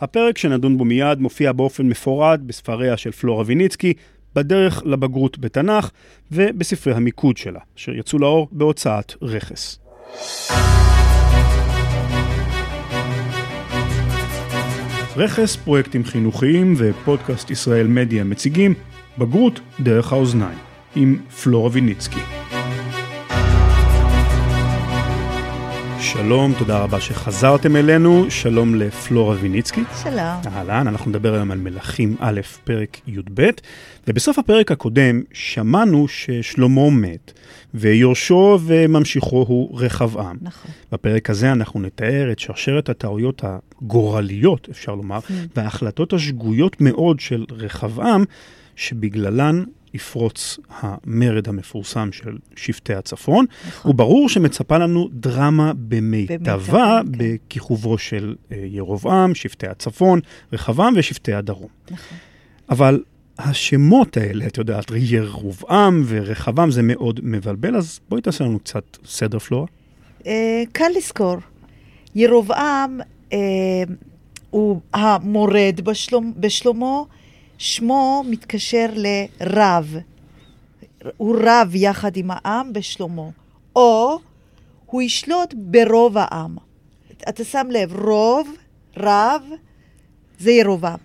הפרק שנדון בו מיד מופיע באופן מפורט בספריה של פלורה ויניצקי, בדרך לבגרות בתנ"ך ובספרי המיקוד שלה, אשר יצאו לאור בהוצאת רכס. רכס, פרויקטים חינוכיים ופודקאסט ישראל מדיה מציגים בגרות דרך האוזניים, עם פלורה ויניצקי. שלום, תודה רבה שחזרתם אלינו, שלום לפלורה ויניצקי. שלום. אהלן, אנחנו נדבר היום על מלכים א', פרק י"ב, ובסוף הפרק הקודם שמענו ששלמה מת, ויורשו וממשיכו הוא רחבעם. נכון. בפרק הזה אנחנו נתאר את שרשרת הטעויות הגורליות, אפשר לומר, Mm. וההחלטות השגויות מאוד של רחבעם, שבגללן יפרוץ המרד המפורסם של שבטי הצפון, נכון. וברור שמצפה לנו דרמה במיטבה, כן. בכיכובו של אה, ירבעם, שבטי הצפון, רחבעם ושבטי הדרום. נכון. אבל השמות האלה, את יודעת, ירבעם ורחבעם זה מאוד מבלבל, אז בואי תעשה לנו קצת סדר פלורה. אה, קל לזכור, ירבעם אה, הוא המורד בשלום, בשלמה, שמו מתקשר לרב. הוא רב יחד עם העם בשלמה. או הוא ישלוט ברוב העם. אתה שם לב, רוב, רב, זה ירבעם.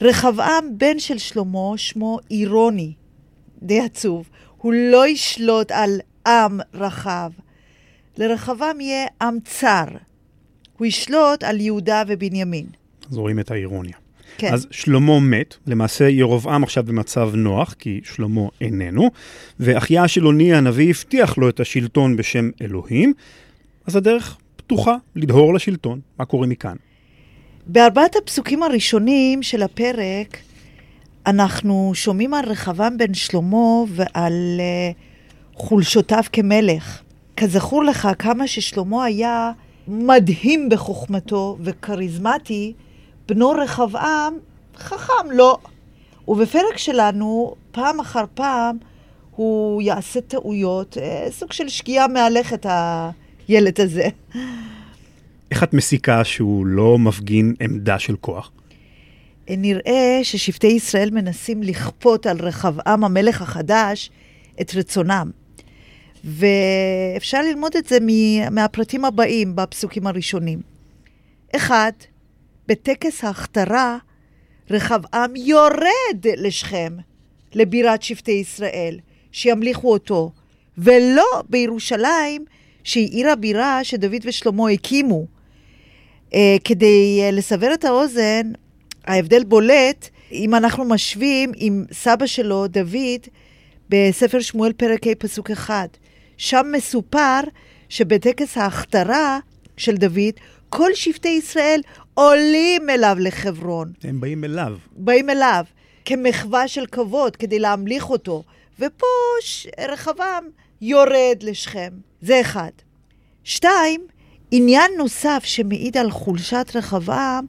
רחבעם, בן של שלמה, שמו אירוני, די עצוב. הוא לא ישלוט על עם רחב. לרחבעם יהיה עם צר. הוא ישלוט על יהודה ובנימין. אז רואים את האירוניה. כן. אז שלמה מת, למעשה ירבעם עכשיו במצב נוח, כי שלמה איננו, ואחיה של עוני הנביא הבטיח לו את השלטון בשם אלוהים, אז הדרך פתוחה לדהור לשלטון. מה קורה מכאן? בארבעת הפסוקים הראשונים של הפרק, אנחנו שומעים על רחבעם בן שלמה ועל uh, חולשותיו כמלך. כזכור לך, כמה ששלמה היה מדהים בחוכמתו וכריזמטי, בנו רחבעם חכם לא. ובפרק שלנו, פעם אחר פעם, הוא יעשה טעויות, אה, סוג של שגיאה מהלכת, הילד הזה. איך את מסיקה שהוא לא מפגין עמדה של כוח? נראה ששבטי ישראל מנסים לכפות על רחבעם המלך החדש את רצונם. ואפשר ללמוד את זה מהפרטים הבאים בפסוקים הראשונים. אחד, בטקס ההכתרה, רחבעם יורד לשכם, לבירת שבטי ישראל, שימליכו אותו, ולא בירושלים, שהיא עיר הבירה שדוד ושלמה הקימו. אה, כדי אה, לסבר את האוזן, ההבדל בולט אם אנחנו משווים עם סבא שלו, דוד, בספר שמואל פרק ה' פסוק אחד. שם מסופר שבטקס ההכתרה של דוד, כל שבטי ישראל עולים אליו לחברון, הם באים אליו. באים אליו כמחווה של כבוד כדי להמליך אותו, ופה ש- רחבעם יורד לשכם. זה אחד. שתיים, עניין נוסף שמעיד על חולשת רחבעם,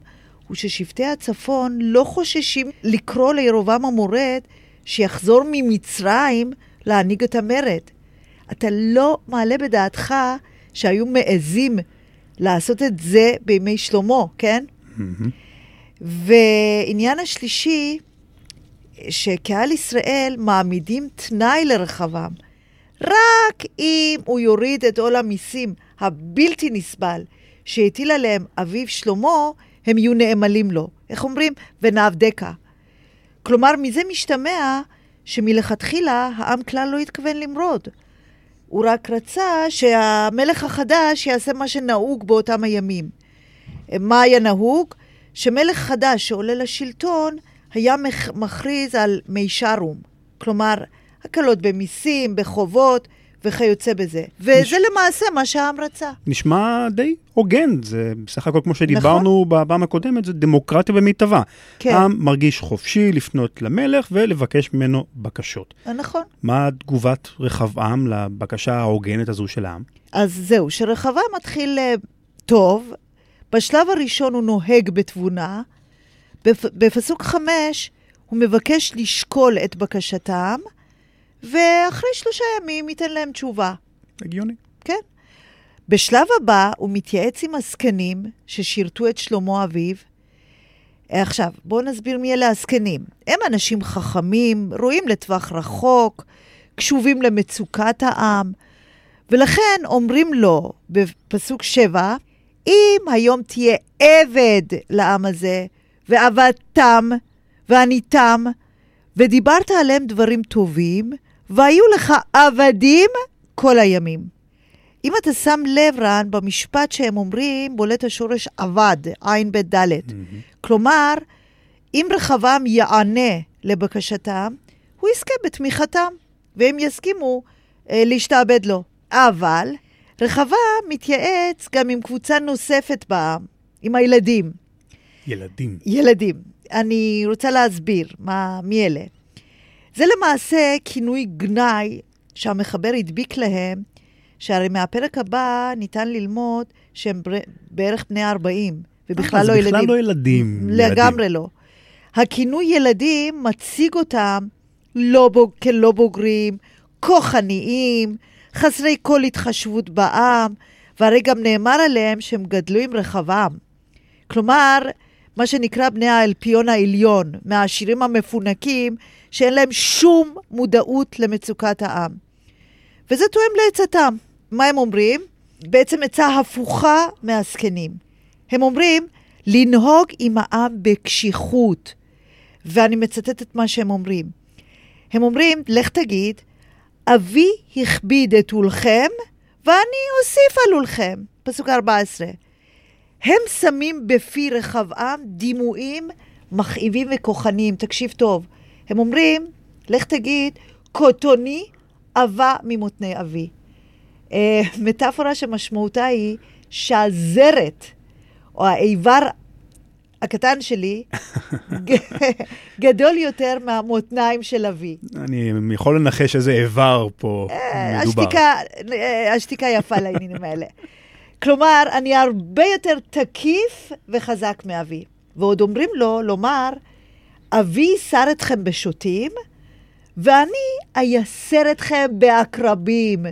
הוא ששבטי הצפון לא חוששים לקרוא לירובעם המורד שיחזור ממצרים להנהיג את המרד. אתה לא מעלה בדעתך שהיו מעזים לעשות את זה בימי שלמה, כן? ועניין השלישי, שקהל ישראל מעמידים תנאי לרחבעם. רק אם הוא יוריד את עול המיסים הבלתי נסבל שהטיל עליהם אביו שלמה, הם יהיו נאמלים לו. איך אומרים? ונעבדקה. כלומר, מזה משתמע שמלכתחילה העם כלל לא התכוון למרוד. הוא רק רצה שהמלך החדש יעשה מה שנהוג באותם הימים. מה היה נהוג? שמלך חדש שעולה לשלטון היה מכריז על מישרום. כלומר, הקלות במיסים, בחובות וכיוצא בזה. וזה נש- למעשה מה שהעם רצה. נשמע די הוגן, זה בסך הכל כמו שדיברנו בפעם הקודמת, זה דמוקרטיה במיטבה. כן. העם מרגיש חופשי לפנות למלך ולבקש ממנו בקשות. נכון. מה תגובת רחבעם לבקשה ההוגנת הזו של העם? אז זהו, שרחבעם מתחיל אה, טוב, בשלב הראשון הוא נוהג בתבונה, בפ... בפסוק חמש הוא מבקש לשקול את בקשתם, ואחרי שלושה ימים ייתן להם תשובה. הגיוני. כן. בשלב הבא הוא מתייעץ עם הזקנים ששירתו את שלמה אביו, עכשיו, בואו נסביר מי אלה הזקנים. הם אנשים חכמים, רואים לטווח רחוק, קשובים למצוקת העם, ולכן אומרים לו בפסוק שבע, אם היום תהיה עבד לעם הזה, ועבדתם, ועניתם, ודיברת עליהם דברים טובים, והיו לך עבדים כל הימים. אם אתה שם לב, רן, במשפט שהם אומרים, בולט השורש עבד, עין בית ד'. Mm-hmm. כלומר, אם רחבעם יענה לבקשתם, הוא יזכה בתמיכתם, והם יסכימו אה, להשתעבד לו. אבל רחבעם מתייעץ גם עם קבוצה נוספת בעם, עם הילדים. ילדים. ילדים. אני רוצה להסביר מה, מי אלה. זה למעשה כינוי גנאי שהמחבר הדביק להם, שהרי מהפרק הבא ניתן ללמוד שהם בערך בני 40, ובכלל אה, לא ילדים. זה בכלל לא ילדים. לגמרי ילדים. לא. הכינוי ילדים מציג אותם לא בוג, כלא בוגרים, כוחניים, חסרי כל התחשבות בעם, והרי גם נאמר עליהם שהם גדלו עם רחבעם. כלומר, מה שנקרא בני האלפיון העליון, מהעשירים המפונקים, שאין להם שום מודעות למצוקת העם. וזה תואם לעצתם. מה הם אומרים? בעצם עצה הפוכה מהזקנים. הם אומרים, לנהוג עם העם בקשיחות. ואני מצטטת מה שהם אומרים. הם אומרים, לך תגיד, אבי הכביד את עולכם, ואני אוסיף על עולכם. פסוק 14. הם שמים בפי רחבעם דימויים מכאיבים וכוחניים. תקשיב טוב. הם אומרים, לך תגיד, קוטוני עבה ממותני אבי. אה, מטאפורה שמשמעותה היא שהזרת, או האיבר הקטן שלי, גדול יותר מהמותניים של אבי. אני יכול לנחש איזה איבר פה אה, מדובר. השתיקה, אה, השתיקה יפה לעניינים האלה. כלומר, אני הרבה יותר תקיף וחזק מאבי. ועוד אומרים לו לומר, אבי שר אתכם בשוטים, ואני אייסר אתכם בעקרבים.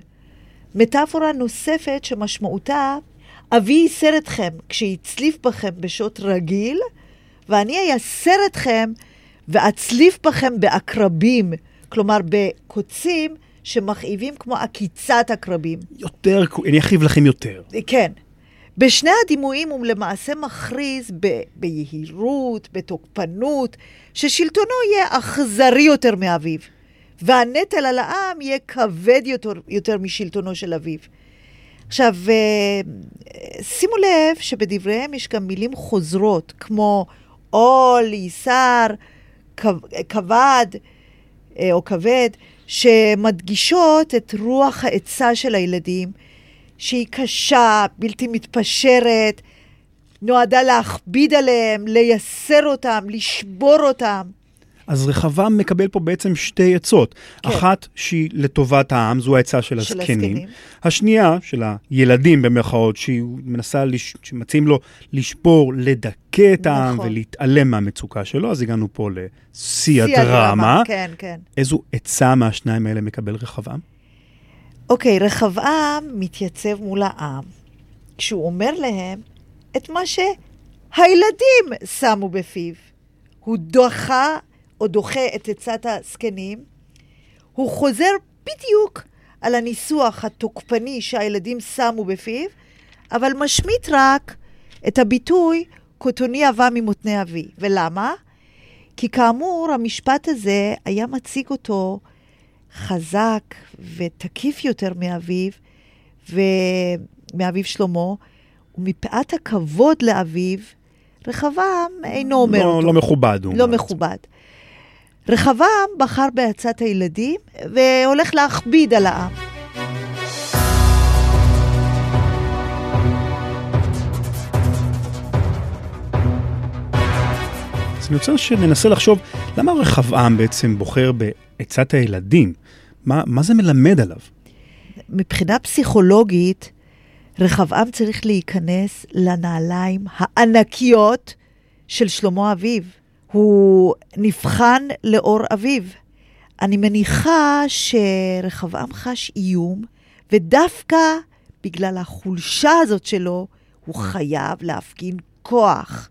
מטאפורה נוספת שמשמעותה, אבי ייסר אתכם כשהצליף בכם בשוט רגיל, ואני אייסר אתכם ואצליף בכם בעקרבים, כלומר בקוצים שמכאיבים כמו עקיצת עקרבים. יותר, אני אכאיב לכם יותר. כן. בשני הדימויים הוא למעשה מכריז ב- ביהירות, בתוקפנות, ששלטונו יהיה אכזרי יותר מאביו, והנטל על העם יהיה כבד יותר, יותר משלטונו של אביו. עכשיו, אה, שימו לב שבדבריהם יש גם מילים חוזרות, כמו עול, ייסר, כבד אה, או כבד, שמדגישות את רוח העצה של הילדים, שהיא קשה, בלתי מתפשרת, נועדה להכביד עליהם, לייסר אותם, לשבור אותם. אז רחבעם מקבל פה בעצם שתי עצות. כן. אחת שהיא לטובת העם, זו העצה של, של הזקנים. הזקנים. השנייה, של הילדים במרכאות, שהיא מנסה, לש... שמציעים לו לשבור, לדכא את העם נכון. ולהתעלם מהמצוקה שלו, אז הגענו פה לשיא הדרמה. כן, כן. איזו עצה מהשניים האלה מקבל רחבעם? אוקיי, רחבעם מתייצב מול העם, כשהוא אומר להם את מה שהילדים שמו בפיו. הוא דוחה או דוחה את עצת הזקנים, הוא חוזר בדיוק על הניסוח התוקפני שהילדים שמו בפיו, אבל משמיט רק את הביטוי קוטוני עבה ממותני אבי. ולמה? כי כאמור, המשפט הזה היה מציג אותו חזק ותקיף יותר מאביו, ומאביו שלמה, ומפאת הכבוד לאביו, רחבעם אינו אומר לא, אותו. לא מכובד. לא מכובד. רחבעם בחר בעצת הילדים והולך להכביד על העם. אז אני רוצה שננסה לחשוב, למה רחבעם בעצם בוחר בעצת הילדים? מה, מה זה מלמד עליו? מבחינה פסיכולוגית, רחבעם צריך להיכנס לנעליים הענקיות של שלמה אביו. הוא נבחן לאור אביו. אני מניחה שרחבעם חש איום, ודווקא בגלל החולשה הזאת שלו, הוא חייב להפגין כוח.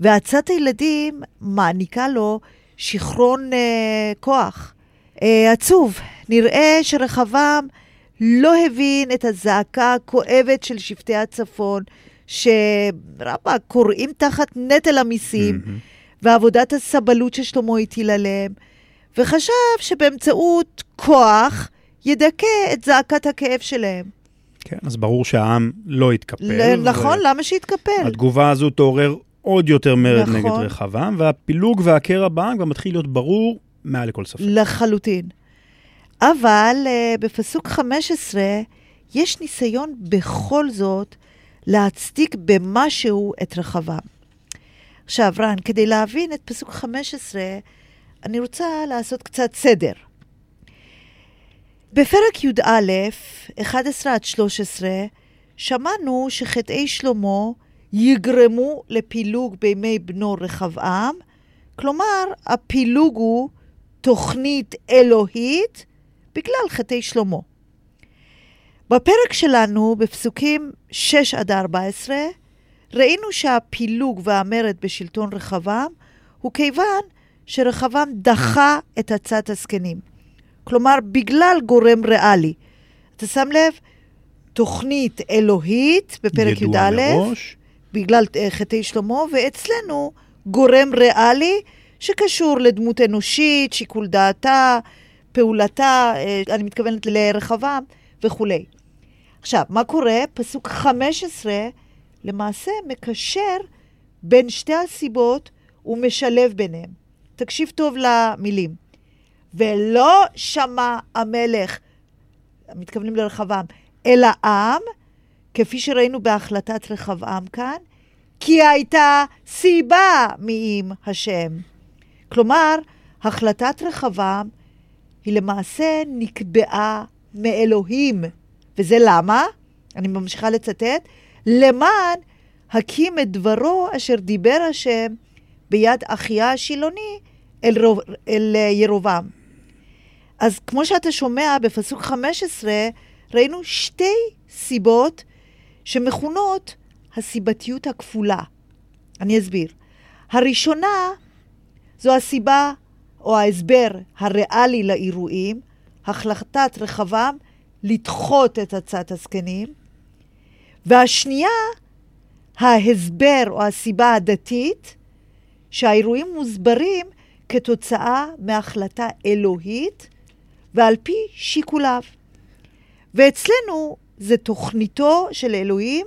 ועצת הילדים מעניקה לו שיכרון אה, כוח. אה, עצוב, נראה שרחבעם לא הבין את הזעקה הכואבת של שבטי הצפון, שרבה קוראים תחת נטל המיסים, מהמם. ועבודת הסבלות ששלמה הטיל עליהם, וחשב שבאמצעות כוח ידכא את זעקת הכאב שלהם. כן, אז ברור שהעם לא התקפל. נכון, למה שיתקפל? התגובה הזו תעורר עוד יותר מרד נכון. נגד רחבעם, והפילוג והקרע בעם כבר מתחיל להיות ברור מעל לכל ספק. לחלוטין. אבל uh, בפסוק 15 יש ניסיון בכל זאת להצדיק במשהו את רחבעם. עכשיו, רן, כדי להבין את פסוק 15, אני רוצה לעשות קצת סדר. בפרק י"א, 11 עד 13, שמענו שחטאי שלמה יגרמו לפילוג בימי בנו רחבעם, כלומר, הפילוג הוא תוכנית אלוהית בגלל חטאי שלמה. בפרק שלנו, בפסוקים 6 עד 14, ראינו שהפילוג והמרד בשלטון רחבעם הוא כיוון שרחבעם דחה את עצת הזקנים. כלומר, בגלל גורם ריאלי. אתה שם לב? תוכנית אלוהית בפרק י"א. בגלל אה, חטאי שלמה, ואצלנו גורם ריאלי שקשור לדמות אנושית, שיקול דעתה, פעולתה, אה, אני מתכוונת לרחבעם וכולי. עכשיו, מה קורה? פסוק 15 למעשה מקשר בין שתי הסיבות ומשלב ביניהם. תקשיב טוב למילים. ולא שמע המלך, מתכוונים לרחבעם, אל העם, כפי שראינו בהחלטת רחבעם כאן, כי הייתה סיבה מעם השם. כלומר, החלטת רחבעם היא למעשה נקבעה מאלוהים. וזה למה? אני ממשיכה לצטט. למען הקים את דברו אשר דיבר השם ביד אחיה השילוני אל, רוב, אל ירובעם. אז כמו שאתה שומע בפסוק 15, ראינו שתי סיבות שמכונות הסיבתיות הכפולה. אני אסביר. הראשונה זו הסיבה או ההסבר הריאלי לאירועים, החלטת רחבעם לדחות את עצת הזקנים, והשנייה, ההסבר או הסיבה הדתית, שהאירועים מוסברים כתוצאה מהחלטה אלוהית ועל פי שיקוליו. ואצלנו זה תוכניתו של אלוהים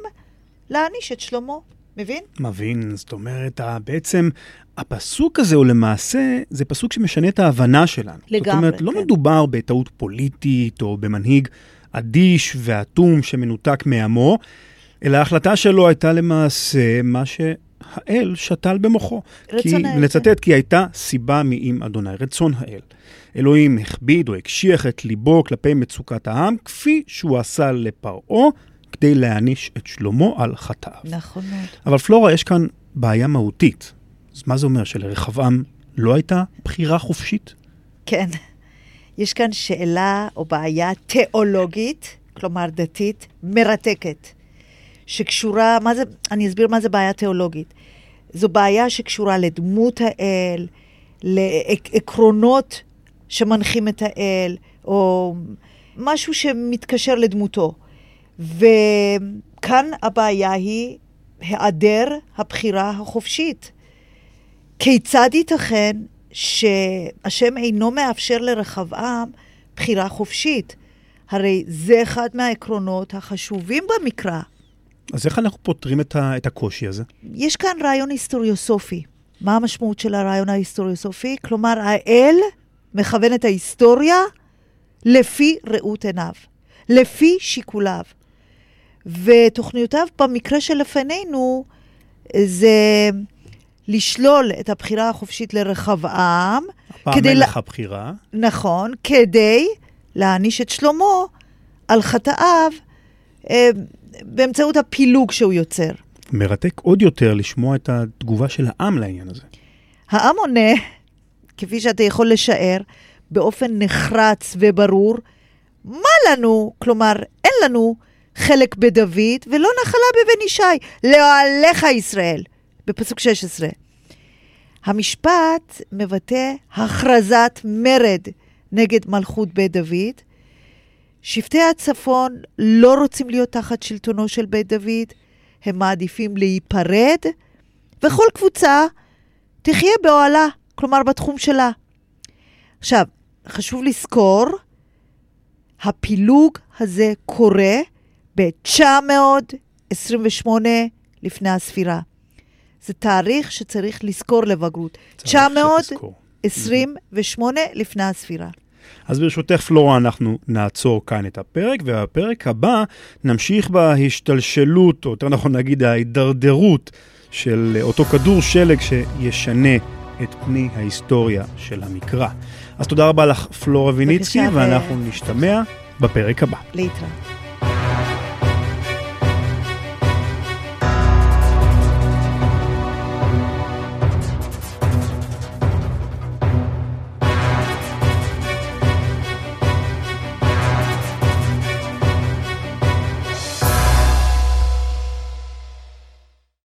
להעניש את שלמה. מבין? מבין, זאת אומרת, בעצם הפסוק הזה הוא למעשה, זה פסוק שמשנה את ההבנה שלנו. זאת לגמרי, אומרת, לא כן. מדובר בטעות פוליטית או במנהיג אדיש ואטום שמנותק מעמו, אלא ההחלטה שלו הייתה למעשה מה שהאל שתל במוחו. רצון כי, האל, לצטט, כי הייתה סיבה מעם אדוני, רצון האל. אלוהים הכביד או הקשיח את ליבו כלפי מצוקת העם, כפי שהוא עשה לפרעה, כדי להעניש את שלמה על חטאיו. נכון מאוד. אבל פלורה, יש כאן בעיה מהותית. אז מה זה אומר, שלרחבעם לא הייתה בחירה חופשית? כן. יש כאן שאלה או בעיה תיאולוגית, כלומר דתית, מרתקת, שקשורה, מה זה, אני אסביר מה זה בעיה תיאולוגית. זו בעיה שקשורה לדמות האל, לעקרונות שמנחים את האל, או משהו שמתקשר לדמותו. וכאן הבעיה היא היעדר הבחירה החופשית. כיצד ייתכן שהשם אינו מאפשר לרחבעם בחירה חופשית? הרי זה אחד מהעקרונות החשובים במקרא. אז איך אנחנו פותרים את, ה, את הקושי הזה? יש כאן רעיון היסטוריוסופי. מה המשמעות של הרעיון ההיסטוריוסופי? כלומר, האל מכוון את ההיסטוריה לפי ראות עיניו, לפי שיקוליו. ותוכניותיו במקרה שלפנינו זה לשלול את הבחירה החופשית לרחבעם, הפעם כדי אין ל- לך בחירה. נכון, כדי להעניש את שלמה על חטאיו אה, באמצעות הפילוג שהוא יוצר. מרתק עוד יותר לשמוע את התגובה של העם לעניין הזה. העם עונה, כפי שאתה יכול לשער, באופן נחרץ וברור, מה לנו, כלומר, אין לנו חלק בדוד ולא נחלה בבן ישי, לא עליך ישראל, בפסוק 16. המשפט מבטא הכרזת מרד נגד מלכות בית דוד. שבטי הצפון לא רוצים להיות תחת שלטונו של בית דוד, הם מעדיפים להיפרד, וכל קבוצה תחיה באוהלה, כלומר בתחום שלה. עכשיו, חשוב לזכור, הפילוג הזה קורה ב-928 לפני הספירה. זה תאריך שצריך לזכור לבגרות. 928 לפני הספירה. אז ברשותך, פלורה, אנחנו נעצור כאן את הפרק, ובפרק הבא נמשיך בהשתלשלות, או יותר נכון להגיד ההידרדרות של אותו כדור שלג שישנה את פני ההיסטוריה של המקרא. אז תודה רבה לך, פלורה ויניצקי, ואנחנו נשתמע בפרק הבא. להתראות.